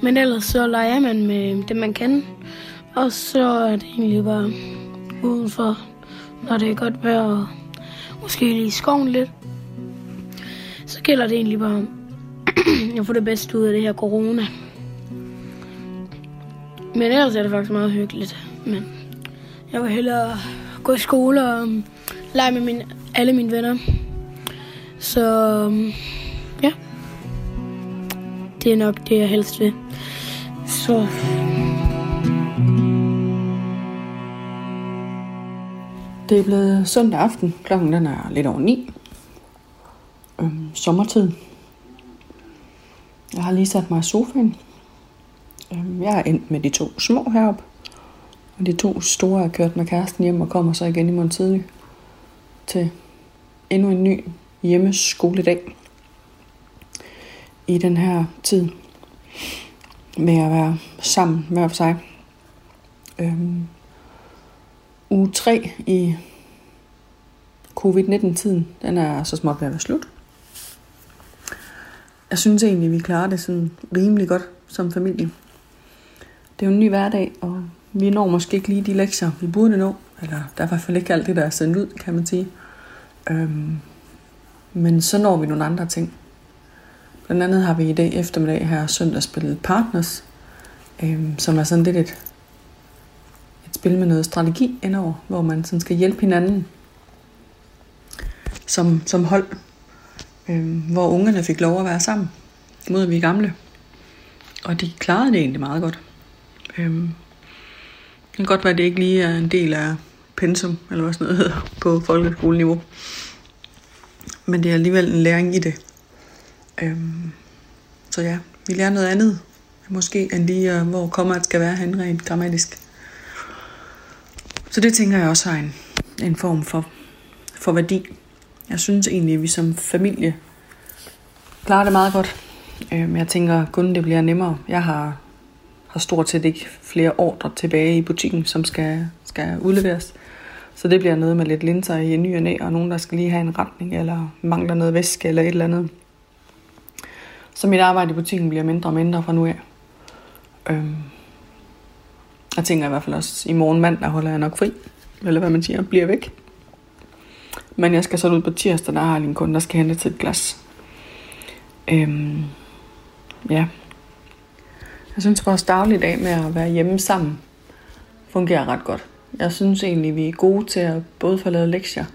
Men ellers så leger man med det, man kan. Og så er det egentlig bare udenfor, når det er godt vejr og måske lige i skoven lidt. Så gælder det egentlig bare om at få det bedste ud af det her corona. Men ellers er det faktisk meget hyggeligt. Men jeg vil hellere gå i skole og um, lege med mine, alle mine venner. Så um, ja, det er nok det, jeg helst vil. Så Det er blevet søndag aften. Klokken den er lidt over ni. Øhm, sommertid. Jeg har lige sat mig i sofaen. Øhm, jeg er endt med de to små heroppe. Og de to store er kørt med kæresten hjem og kommer så igen i morgen tidlig til endnu en ny hjemmeskoledag i den her tid med at være sammen hver for sig. Øhm, uge 3 i covid-19-tiden, den er så småt ved at være slut. Jeg synes egentlig, vi klarer det sådan rimelig godt som familie. Det er jo en ny hverdag, og vi når måske ikke lige de lektier, vi burde nå. Eller der er i hvert fald ikke alt det, der er sendt ud, kan man sige. Øhm, men så når vi nogle andre ting. Blandt andet har vi i dag eftermiddag her søndag spillet Partners, øhm, som er sådan lidt et, et spil med noget strategi indover, hvor man sådan skal hjælpe hinanden som, som hold, øhm, hvor ungerne fik lov at være sammen, mod vi gamle. Og de klarede det egentlig meget godt. Øhm, det kan godt være, at det ikke lige er en del af pensum, eller hvad sådan noget hedder, på folkeskoleniveau. Men det er alligevel en læring i det. Øhm, så ja, vi lærer noget andet, måske end lige, uh, hvor kommer skal være hen rent grammatisk. Så det tænker jeg også har en, en form for, for værdi. Jeg synes egentlig, at vi som familie klarer det meget godt. Øhm, jeg tænker kun, det bliver nemmere. Jeg har, har stort set ikke flere ordre tilbage i butikken, som skal, skal udleveres. Så det bliver noget med lidt linser i ny og næ, og nogen, der skal lige have en retning, eller mangler noget væske, eller et eller andet. Så mit arbejde i butikken bliver mindre og mindre fra nu af. Øhm, jeg tænker i hvert fald også, i morgen mandag holder jeg nok fri. Eller hvad man siger, bliver væk. Men jeg skal så ud på tirsdag, der har jeg en kunde, der skal hente til et glas. Øhm, ja. Jeg synes vores dagligdag med at være hjemme sammen fungerer ret godt. Jeg synes egentlig, vi er gode til at både få lavet lektier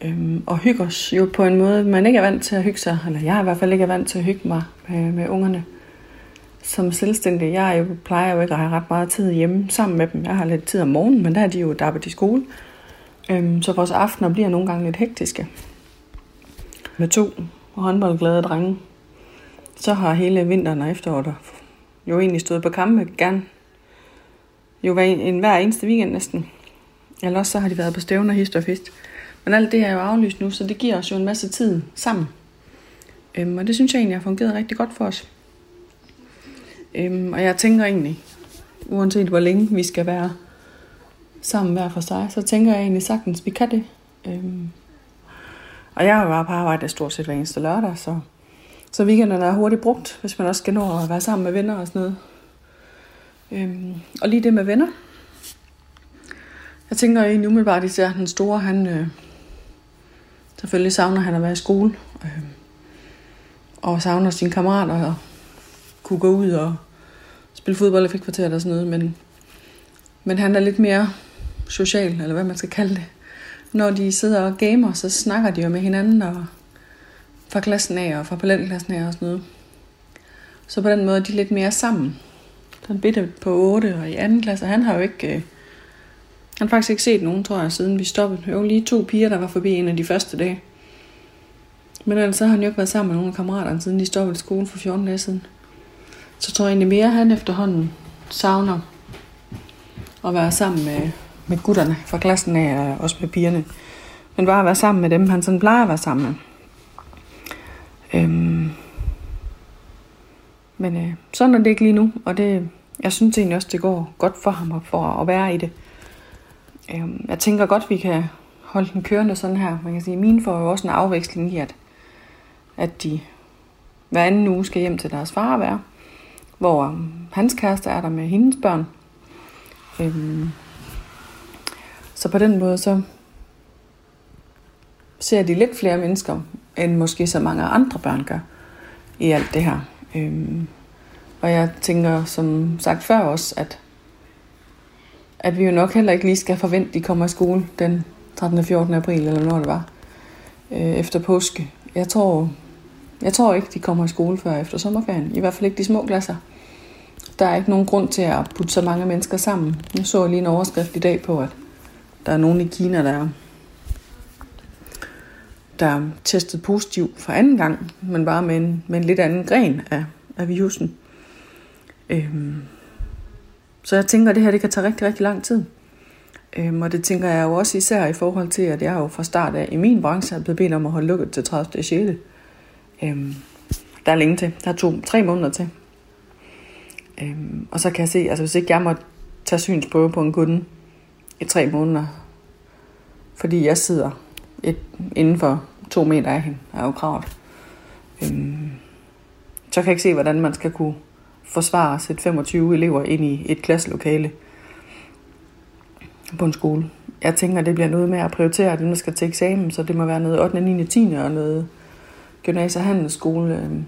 øhm, og hygge os jo på en måde, man ikke er vant til at hygge sig. Eller jeg er i hvert fald ikke er vant til at hygge mig med, med ungerne. Som selvstændig, jeg jo, plejer jo ikke at have ret meget tid hjemme sammen med dem. Jeg har lidt tid om morgenen, men der er de jo dappet i skole. Øhm, så vores aftener bliver nogle gange lidt hektiske. Med to håndboldglade drenge, så har hele vinteren og efteråret jo egentlig stået på kampe gerne. Jo hver, en, hver eneste weekend næsten. Eller også så har de været på stævner, hist og fist. Men alt det er jo aflyst nu, så det giver os jo en masse tid sammen. Øhm, og det synes jeg egentlig har fungeret rigtig godt for os. Øhm, og jeg tænker egentlig, uanset hvor længe vi skal være sammen hver for sig, så tænker jeg egentlig sagtens, vi kan det. Øhm, og jeg har jo bare på arbejde stort set hver eneste lørdag, så, så weekenden er hurtigt brugt, hvis man også skal nå at være sammen med venner og sådan noget. Øhm, og lige det med venner. Jeg tænker egentlig umiddelbart især, den store, han øh, selvfølgelig savner han at være i skole. Øh, og savner sine kammerater og kunne gå ud og spille fodbold i frikvarteret og sådan noget. Men, men han er lidt mere social, eller hvad man skal kalde det. Når de sidder og gamer, så snakker de jo med hinanden og fra klassen af og fra parallelklassen af og sådan noget. Så på den måde er de lidt mere sammen. Den bitte på 8 og i anden klasse, han har jo ikke... Øh, han har faktisk ikke set nogen, tror jeg, siden vi stoppede. Jo, lige to piger, der var forbi en af de første dage. Men ellers så har han jo ikke været sammen med nogle af kammeraterne, siden de stoppede i skolen for 14 dage siden. Så tror jeg egentlig mere, at han efterhånden savner at være sammen med, med gutterne fra klassen af, og også med pigerne. Men bare at være sammen med dem, han sådan plejer at være sammen med. Øhm. Men øh, sådan er det ikke lige nu, og det, jeg synes egentlig også, det går godt for ham for at være i det. Øhm, jeg tænker godt, vi kan holde den kørende sådan her. Man kan sige, at mine får jo også en afveksling i, at, at de hver anden uge skal hjem til deres far at være. Hvor øhm, hans kæreste er der med hendes børn. Øhm, så på den måde, så ser de lidt flere mennesker, end måske så mange andre børn gør i alt det her. Øhm, og jeg tænker som sagt før også, at, at vi jo nok heller ikke lige skal forvente, at de kommer i skole den 13. og 14. april, eller når det var, øh, efter påske. Jeg tror, jeg tror ikke, de kommer i skole før efter sommerferien. I hvert fald ikke de små klasser. Der er ikke nogen grund til at putte så mange mennesker sammen. Nu så jeg lige en overskrift i dag på, at der er nogen i Kina, der der er testet positiv for anden gang, men bare med en, med en lidt anden gren af, af virusen. Øhm, så jeg tænker, at det her det kan tage rigtig, rigtig lang tid. Øhm, og det tænker jeg jo også især i forhold til, at jeg jo fra start af i min branche er blevet bedt om at holde lukket til 30. 6. Øhm, der er længe til. Der er to, tre måneder til. Øhm, og så kan jeg se, altså hvis ikke jeg må tage synsprøve på en kunde i tre måneder, fordi jeg sidder et, inden for to meter af hende, er jo kravet. Øhm, så kan jeg ikke se, hvordan man skal kunne forsvare at sætte 25 elever ind i et klasselokale på en skole. Jeg tænker, det bliver noget med at prioritere dem, der skal til eksamen, så det må være noget 8., 9., 10. og noget gymnasie- og handelsskole. Øhm,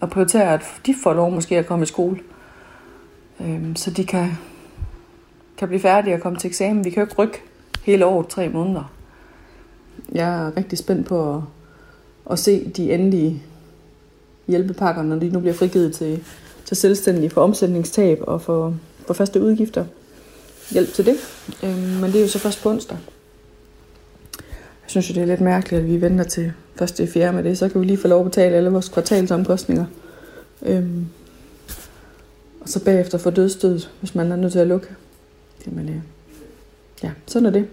og prioritere, at de får lov måske at komme i skole, øhm, så de kan, kan blive færdige og komme til eksamen. Vi kan jo ikke rykke hele året, tre måneder. Jeg er rigtig spændt på at, at se de endelige hjælpepakker, når de nu bliver frigivet til, til selvstændige for omsætningstab og for, for faste udgifter. Hjælp til det. Øhm, men det er jo så først på onsdag. Jeg synes jo, det er lidt mærkeligt, at vi venter til første i fjerde med det. Så kan vi lige få lov at betale alle vores kvartalsomkostninger. Øhm, og så bagefter få dødstød, hvis man er nødt til at lukke. Jamen, øh, ja, sådan er det.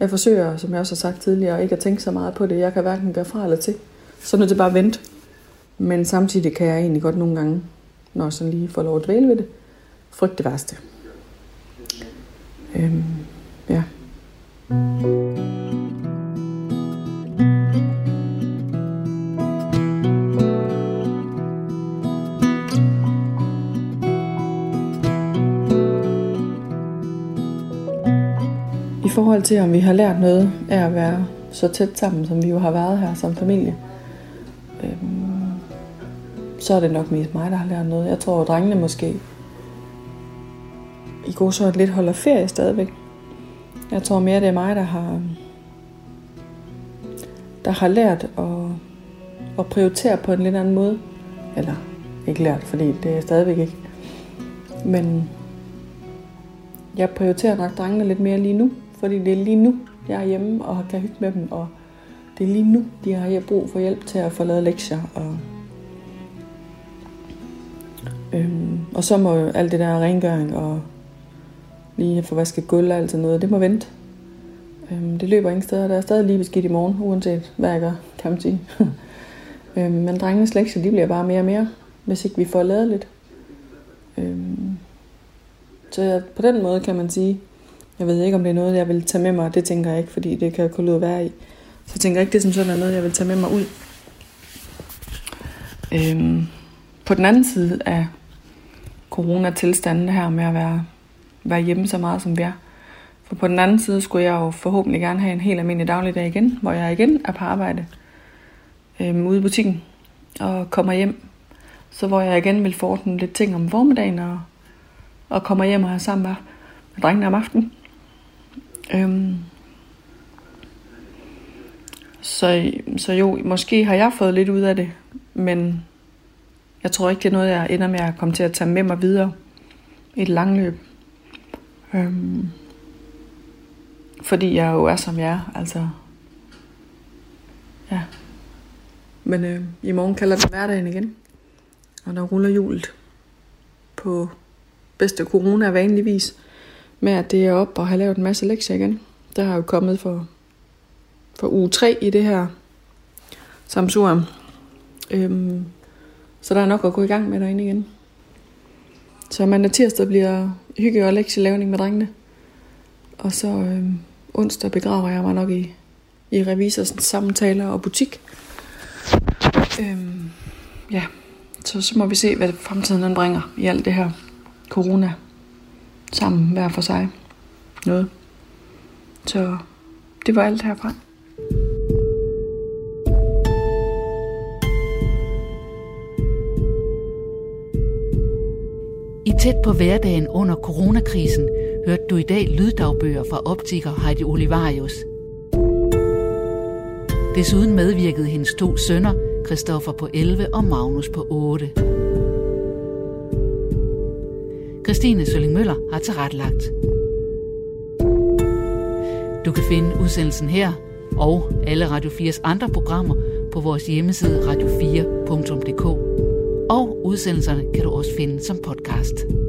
Jeg forsøger, som jeg også har sagt tidligere, ikke at tænke så meget på det. Jeg kan hverken gøre fra eller til. Så er nødt til bare at vente. Men samtidig kan jeg egentlig godt nogle gange, når jeg sådan lige får lov at dvæle ved det, frygt det værste. Øhm, ja. I forhold til, om vi har lært noget af at være så tæt sammen, som vi jo har været her som familie, øhm, så er det nok mest mig, der har lært noget. Jeg tror, at drengene måske i god så lidt holder ferie stadigvæk. Jeg tror mere, det er mig, der har, der har lært at, at prioritere på en lidt anden måde. Eller ikke lært, fordi det er stadigvæk ikke. Men jeg prioriterer nok drengene lidt mere lige nu, fordi det er lige nu, jeg er hjemme og kan hygge med dem, og det er lige nu, de har brug for hjælp til at få lavet lektier. Og, øhm, og så må alt det der rengøring og lige at få vasket gulv og alt sådan noget, det må vente. Øhm, det løber ingen steder, der er stadig lige beskidt i morgen, uanset hvad jeg gør, kan man sige. øhm, men drengenes lektier, de bliver bare mere og mere, hvis ikke vi får lavet lidt. Øhm, så jeg, på den måde kan man sige, jeg ved ikke, om det er noget, jeg vil tage med mig. Det tænker jeg ikke, fordi det kan kunne at være i. Så jeg tænker ikke, det er som sådan er noget, jeg vil tage med mig ud. Øhm, på den anden side af coronatilstanden, her med at være, være hjemme så meget, som vi er. For på den anden side skulle jeg jo forhåbentlig gerne have en helt almindelig dagligdag igen, hvor jeg igen er på arbejde øhm, ude i butikken og kommer hjem. Så hvor jeg igen vil forordne lidt ting om formiddagen og, og kommer hjem og er sammen med, med drengene om aftenen. Øhm. Så, så jo, måske har jeg fået lidt ud af det, men jeg tror ikke, det er noget, jeg ender med at komme til at tage med mig videre i et langløb. Øhm. Fordi jeg jo er, som jeg er, altså. Ja. Men øh, i morgen kalder det hverdagen igen. Og der ruller hjulet på bedste corona vanligvis med, at det er op og har lavet en masse lektier igen. Der har jo kommet for, for uge 3 i det her samsurium. Øhm, så der er nok at gå i gang med derinde igen. Så mandag tirsdag bliver hygge- og lektielavning med drengene. Og så øh, onsdag begraver jeg mig nok i, i revisors samtaler og butik. Øhm, ja, så, så må vi se, hvad fremtiden den bringer i alt det her corona sammen hver for sig noget. Så det var alt herfra. Tæt på hverdagen under coronakrisen hørte du i dag lyddagbøger fra optiker Heidi Olivarius. Desuden medvirkede hendes to sønner, Christoffer på 11 og Magnus på 8. Christine Sølling Møller har tilrettelagt. Du kan finde udsendelsen her og alle Radio 4's andre programmer på vores hjemmeside radio4.dk. Og udsendelserne kan du også finde som podcast.